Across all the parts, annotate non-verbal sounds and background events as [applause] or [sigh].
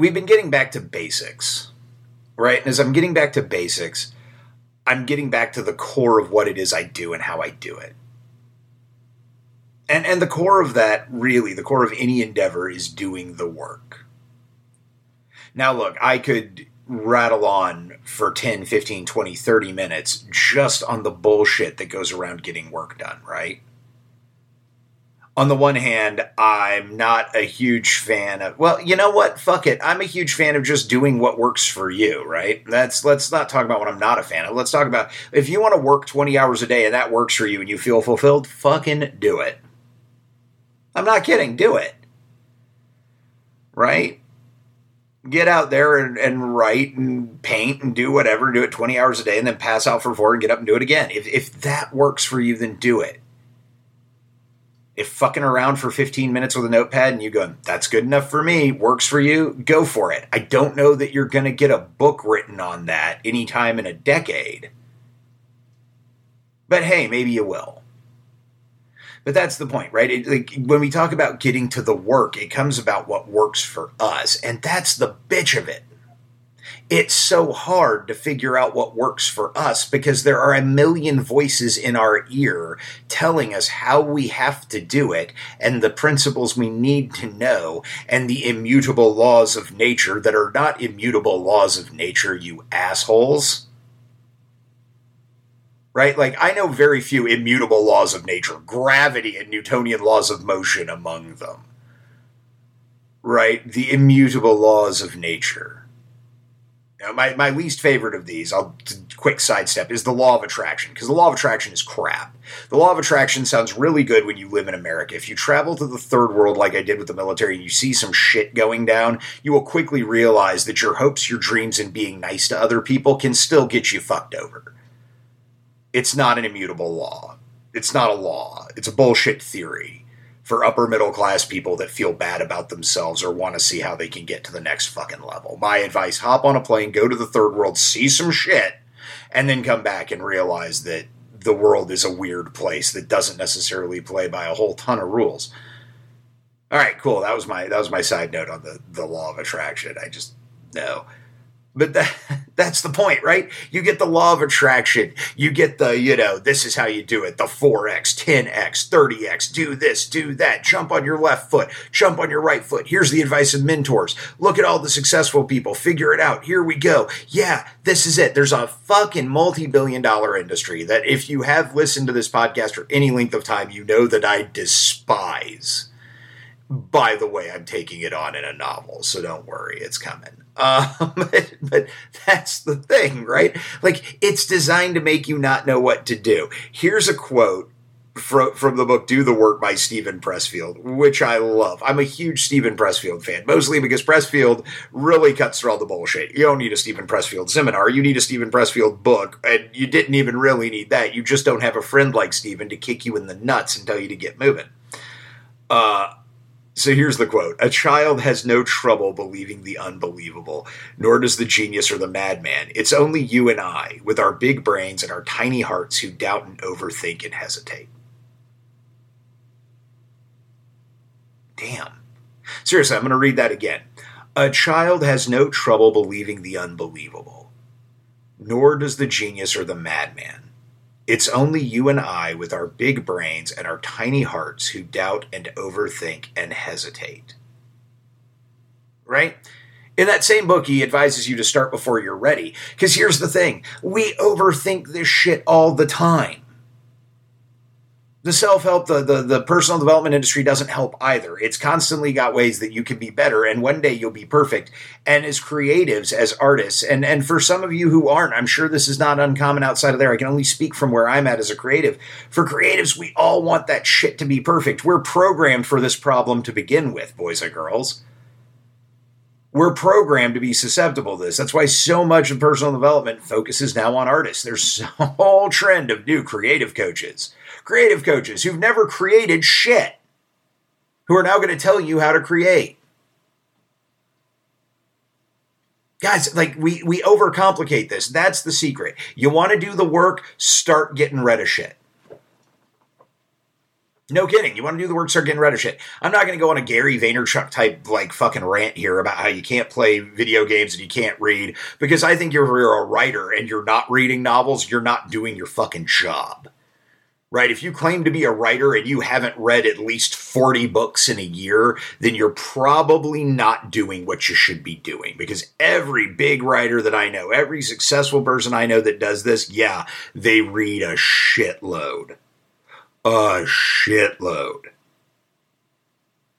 we've been getting back to basics, right? And as I'm getting back to basics, I'm getting back to the core of what it is I do and how I do it. And and the core of that, really, the core of any endeavor is doing the work. Now look, I could rattle on for 10, 15, 20, 30 minutes just on the bullshit that goes around getting work done, right? On the one hand, I'm not a huge fan of. Well, you know what? Fuck it. I'm a huge fan of just doing what works for you, right? That's let's not talk about what I'm not a fan of. Let's talk about if you want to work 20 hours a day and that works for you and you feel fulfilled, fucking do it. I'm not kidding. Do it. Right? Get out there and, and write and paint and do whatever. Do it 20 hours a day and then pass out for four and get up and do it again. If, if that works for you, then do it if fucking around for 15 minutes with a notepad and you go, that's good enough for me, works for you, go for it. I don't know that you're going to get a book written on that anytime in a decade. But hey, maybe you will. But that's the point, right? It, like when we talk about getting to the work, it comes about what works for us, and that's the bitch of it it's so hard to figure out what works for us because there are a million voices in our ear telling us how we have to do it and the principles we need to know and the immutable laws of nature that are not immutable laws of nature, you assholes. Right? Like, I know very few immutable laws of nature, gravity and Newtonian laws of motion among them. Right? The immutable laws of nature now, my, my least favorite of these, I'll quick sidestep, is the law of attraction, because the law of attraction is crap. The law of attraction sounds really good when you live in America. If you travel to the third world like I did with the military and you see some shit going down, you will quickly realize that your hopes, your dreams, and being nice to other people can still get you fucked over. It's not an immutable law. It's not a law. It's a bullshit theory for upper middle class people that feel bad about themselves or want to see how they can get to the next fucking level. My advice hop on a plane, go to the third world, see some shit, and then come back and realize that the world is a weird place that doesn't necessarily play by a whole ton of rules. All right, cool. That was my that was my side note on the the law of attraction. I just no. But that, [laughs] that's the point, right? You get the law of attraction. You get the, you know, this is how you do it the 4x, 10x, 30x, do this, do that, jump on your left foot, jump on your right foot. Here's the advice of mentors. Look at all the successful people, figure it out. Here we go. Yeah, this is it. There's a fucking multi billion dollar industry that if you have listened to this podcast for any length of time, you know that I despise. By the way, I'm taking it on in a novel, so don't worry, it's coming. Um, [laughs] but, but, that's the thing, right? Like, it's designed to make you not know what to do. Here's a quote from, the book Do the Work by Steven Pressfield, which I love. I'm a huge Steven Pressfield fan, mostly because Pressfield really cuts through all the bullshit. You don't need a Steven Pressfield seminar, you need a Steven Pressfield book, and you didn't even really need that. You just don't have a friend like Steven to kick you in the nuts and tell you to get moving. Uh, so here's the quote A child has no trouble believing the unbelievable, nor does the genius or the madman. It's only you and I, with our big brains and our tiny hearts, who doubt and overthink and hesitate. Damn. Seriously, I'm going to read that again. A child has no trouble believing the unbelievable, nor does the genius or the madman. It's only you and I, with our big brains and our tiny hearts, who doubt and overthink and hesitate. Right? In that same book, he advises you to start before you're ready. Because here's the thing we overthink this shit all the time the self-help the, the the personal development industry doesn't help either. It's constantly got ways that you can be better and one day you'll be perfect. And as creatives as artists and and for some of you who aren't i'm sure this is not uncommon outside of there. I can only speak from where i'm at as a creative. For creatives we all want that shit to be perfect. We're programmed for this problem to begin with boys and girls we're programmed to be susceptible to this. That's why so much of personal development focuses now on artists. There's [laughs] a whole trend of new creative coaches creative coaches who've never created shit, who are now going to tell you how to create. Guys, like we we overcomplicate this. That's the secret. You want to do the work, start getting rid of shit. No kidding. You want to do the work, start getting rid of shit. I'm not going to go on a Gary Vaynerchuk type like fucking rant here about how you can't play video games and you can't read because I think you're a writer and you're not reading novels, you're not doing your fucking job. Right? If you claim to be a writer and you haven't read at least 40 books in a year, then you're probably not doing what you should be doing because every big writer that I know, every successful person I know that does this, yeah, they read a shitload a shitload.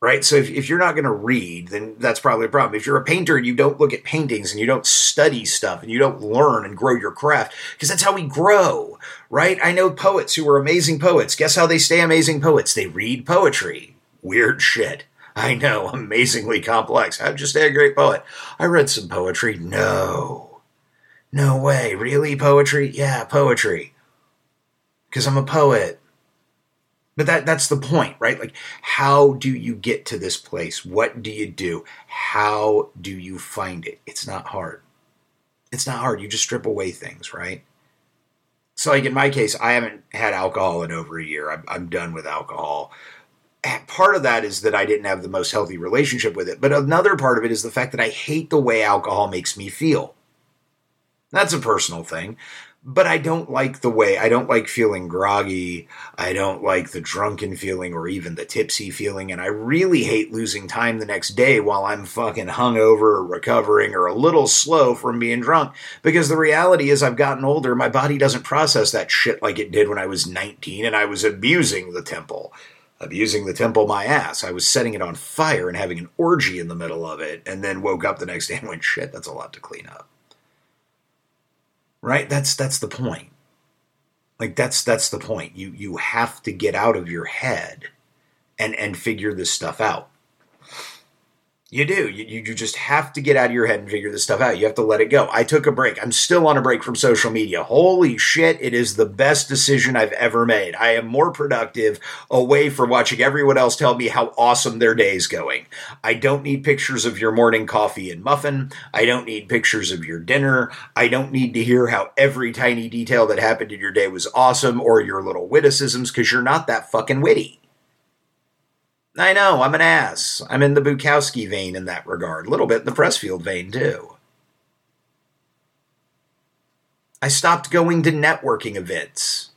Right? So if, if you're not going to read, then that's probably a problem. If you're a painter and you don't look at paintings and you don't study stuff and you don't learn and grow your craft, because that's how we grow, right? I know poets who are amazing poets. Guess how they stay amazing poets? They read poetry. Weird shit. I know, [laughs] amazingly complex. How'd you stay a great poet? I read some poetry. No. No way. Really? Poetry? Yeah, poetry. Because I'm a poet. But that that's the point, right? Like how do you get to this place? What do you do? How do you find it? It's not hard. It's not hard. You just strip away things, right? So like in my case, I haven't had alcohol in over a year. I'm, I'm done with alcohol. Eh, part of that is that I didn't have the most healthy relationship with it, but another part of it is the fact that I hate the way alcohol makes me feel. That's a personal thing but I don't like the way I don't like feeling groggy. I don't like the drunken feeling or even the tipsy feeling. And I really hate losing time the next day while I'm fucking hungover or recovering or a little slow from being drunk. Because the reality is, I've gotten older. My body doesn't process that shit like it did when I was 19 and I was abusing the temple. Abusing the temple my ass. I was setting it on fire and having an orgy in the middle of it, and then woke up the next day and went, shit, that's a lot to clean up right? That's that's the point. Like that's that's the point. You you have to get out of your head and and figure this stuff out you do. You, you just have to get out of your head and figure this stuff out. You have to let it go. I took a break. I'm still on a break from social media. Holy shit, it is the best decision I've ever made. I am more productive away from watching everyone else tell me how awesome their day is going. I don't need pictures of your morning coffee and muffin. I don't need pictures of your dinner. I don't need to hear how every tiny detail that happened in your day was awesome or your little witticisms because you're not that fucking witty. I know, I'm an ass. I'm in the Bukowski vein in that regard, a little bit in the Pressfield vein, too. I stopped going to networking events.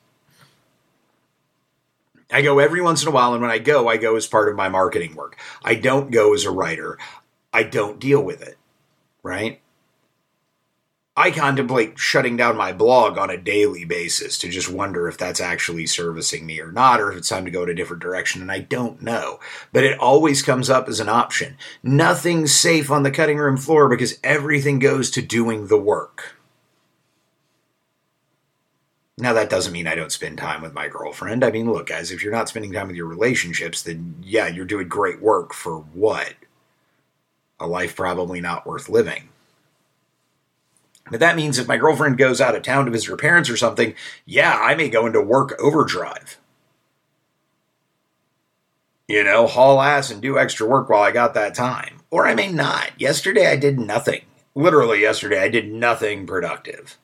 I go every once in a while, and when I go, I go as part of my marketing work. I don't go as a writer. I don't deal with it, right? I contemplate shutting down my blog on a daily basis to just wonder if that's actually servicing me or not, or if it's time to go in a different direction, and I don't know. But it always comes up as an option. Nothing's safe on the cutting room floor because everything goes to doing the work. Now, that doesn't mean I don't spend time with my girlfriend. I mean, look, guys, if you're not spending time with your relationships, then yeah, you're doing great work for what? A life probably not worth living. But that means if my girlfriend goes out of town to visit her parents or something, yeah, I may go into work overdrive. You know, haul ass and do extra work while I got that time. Or I may not. Yesterday I did nothing. Literally, yesterday I did nothing productive.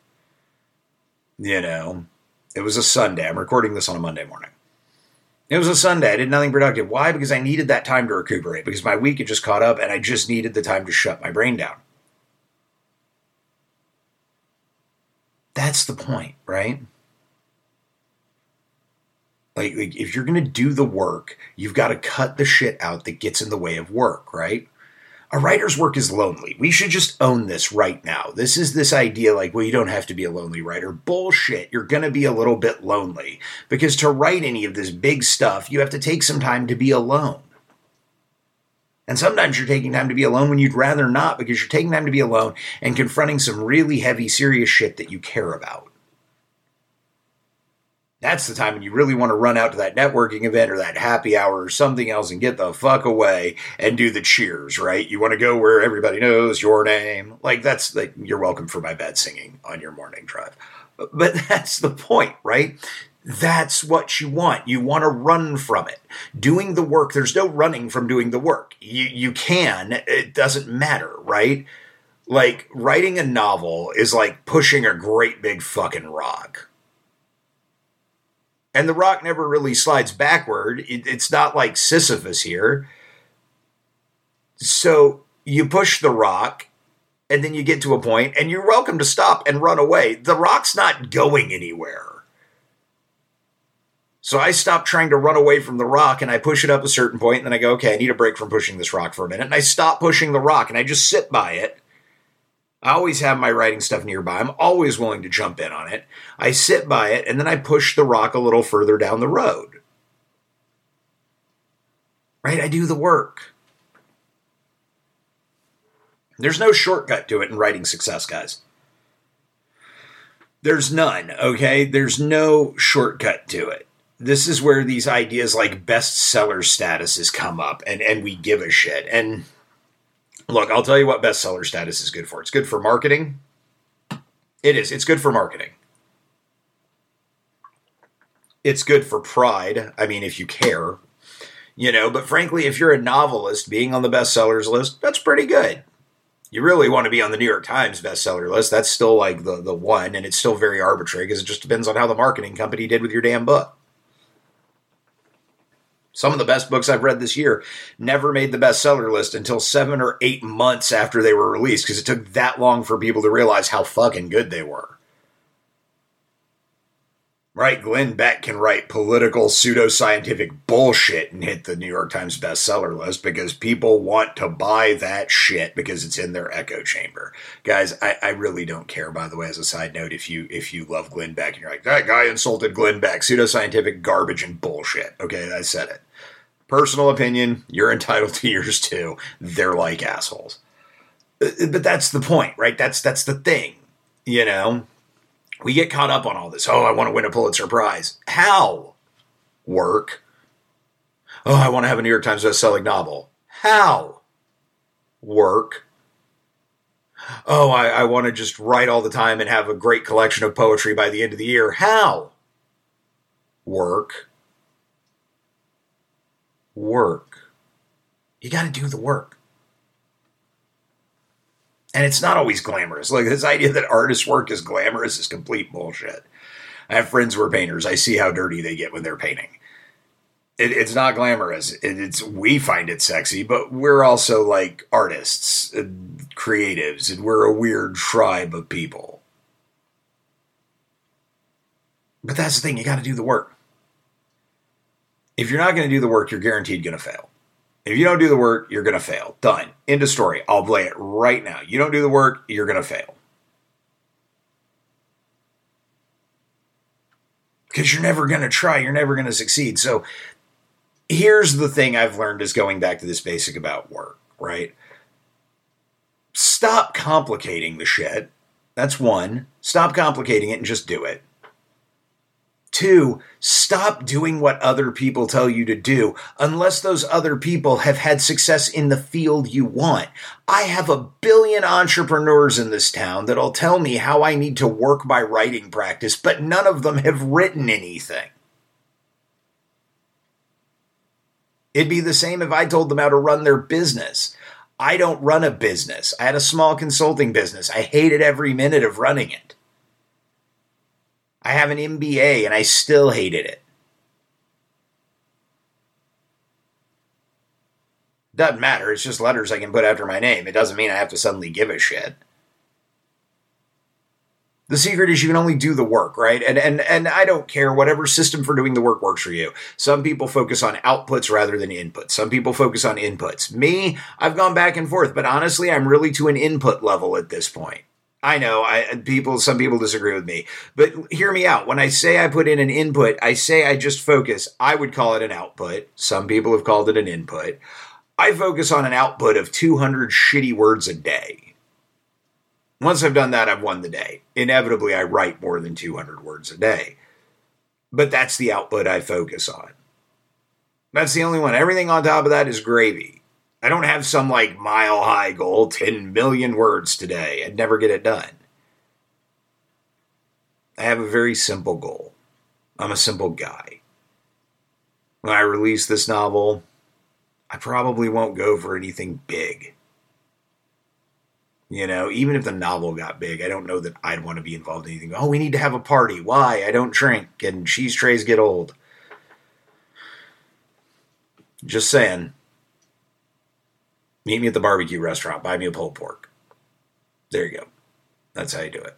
You know, it was a Sunday. I'm recording this on a Monday morning. It was a Sunday. I did nothing productive. Why? Because I needed that time to recuperate, because my week had just caught up and I just needed the time to shut my brain down. That's the point, right? Like, like if you're going to do the work, you've got to cut the shit out that gets in the way of work, right? A writer's work is lonely. We should just own this right now. This is this idea like, well, you don't have to be a lonely writer. Bullshit. You're going to be a little bit lonely because to write any of this big stuff, you have to take some time to be alone. And sometimes you're taking time to be alone when you'd rather not because you're taking time to be alone and confronting some really heavy, serious shit that you care about. That's the time when you really want to run out to that networking event or that happy hour or something else and get the fuck away and do the cheers, right? You want to go where everybody knows your name. Like, that's like, you're welcome for my bad singing on your morning drive. But [laughs] that's the point, right? That's what you want. You want to run from it. Doing the work, there's no running from doing the work. You, you can, it doesn't matter, right? Like, writing a novel is like pushing a great big fucking rock. And the rock never really slides backward. It, it's not like Sisyphus here. So you push the rock, and then you get to a point, and you're welcome to stop and run away. The rock's not going anywhere. So I stop trying to run away from the rock and I push it up a certain point, and then I go, okay, I need a break from pushing this rock for a minute. And I stop pushing the rock and I just sit by it. I always have my writing stuff nearby. I'm always willing to jump in on it. I sit by it and then I push the rock a little further down the road. Right? I do the work. There's no shortcut to it in writing success, guys. There's none, okay? There's no shortcut to it this is where these ideas like bestseller statuses come up and, and we give a shit. And look, I'll tell you what bestseller status is good for. It's good for marketing. It is. It's good for marketing. It's good for pride. I mean, if you care, you know, but frankly, if you're a novelist, being on the bestsellers list, that's pretty good. You really want to be on the New York Times bestseller list. That's still like the, the one, and it's still very arbitrary because it just depends on how the marketing company did with your damn book. Some of the best books I've read this year never made the bestseller list until seven or eight months after they were released because it took that long for people to realize how fucking good they were right? Glenn Beck can write political pseudoscientific bullshit and hit the New York Times bestseller list because people want to buy that shit because it's in their echo chamber. Guys, I, I really don't care, by the way, as a side note, if you if you love Glenn Beck and you're like, that guy insulted Glenn Beck, pseudoscientific garbage and bullshit. Okay, I said it. Personal opinion, you're entitled [laughs] to yours too. They're like assholes. Uh, but that's the point, right? That's that's the thing. You know, we get caught up on all this. Oh, I want to win a Pulitzer Prize. How? Work. Oh, I want to have a New York Times best-selling novel. How? Work. Oh, I, I want to just write all the time and have a great collection of poetry by the end of the year. How? Work. Work. You got to do the work. And it's not always glamorous. Like this idea that artist work is glamorous is complete bullshit. I have friends who are painters. I see how dirty they get when they're painting. It, it's not glamorous. It, it's we find it sexy, but we're also like artists, and creatives, and we're a weird tribe of people. But that's the thing. You got to do the work. If you're not going to do the work, you're guaranteed going to fail. If you don't do the work, you're going to fail. Done. End of story. I'll play it right now. You don't do the work, you're going to fail. Because you're never going to try, you're never going to succeed. So here's the thing I've learned is going back to this basic about work, right? Stop complicating the shit. That's one. Stop complicating it and just do it. Two, stop doing what other people tell you to do unless those other people have had success in the field you want. I have a billion entrepreneurs in this town that'll tell me how I need to work my writing practice, but none of them have written anything. It'd be the same if I told them how to run their business. I don't run a business. I had a small consulting business. I hated every minute of running it. I have an MBA and I still hated it. Doesn't matter. It's just letters I can put after my name. It doesn't mean I have to suddenly give a shit. The secret is you can only do the work, right? And and and I don't care whatever system for doing the work works for you. Some people focus on outputs rather than inputs. Some people focus on inputs. Me, I've gone back and forth, but honestly, I'm really to an input level at this point. I know I people some people disagree with me, but hear me out. When I say I put in an input, I say I just focus. I would call it an output. Some people have called it an input. I focus on an output of 200 shitty words a day. Once I've done that, I've won the day. Inevitably, I write more than 200 words a day. But that's the output I focus on. That's the only one. Everything on top of that is gravy. I don't have some like mile high goal, 10 million words today. I'd never get it done. I have a very simple goal. I'm a simple guy. When I release this novel, I probably won't go for anything big. You know, even if the novel got big, I don't know that I'd want to be involved in anything. Oh, we need to have a party. Why? I don't drink and cheese trays get old. Just saying. Meet me at the barbecue restaurant. Buy me a pulled pork. There you go. That's how you do it.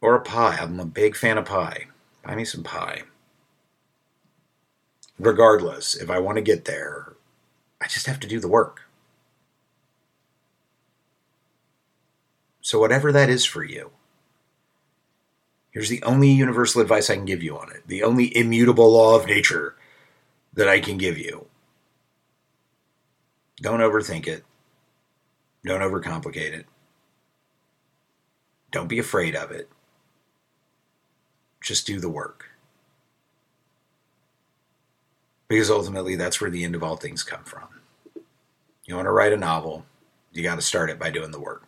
Or a pie. I'm a big fan of pie. Buy me some pie. Regardless, if I want to get there, I just have to do the work. So, whatever that is for you, here's the only universal advice I can give you on it, the only immutable law of nature that I can give you. Don't overthink it. Don't overcomplicate it. Don't be afraid of it. Just do the work. Because ultimately, that's where the end of all things come from. You want to write a novel, you got to start it by doing the work.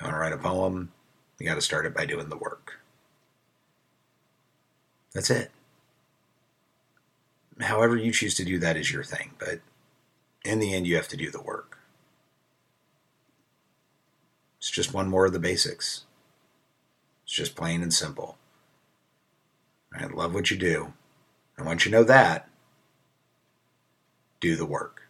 You want to write a poem, you got to start it by doing the work. That's it. However, you choose to do that is your thing, but in the end, you have to do the work. It's just one more of the basics. It's just plain and simple. I love what you do. And once you know that, do the work.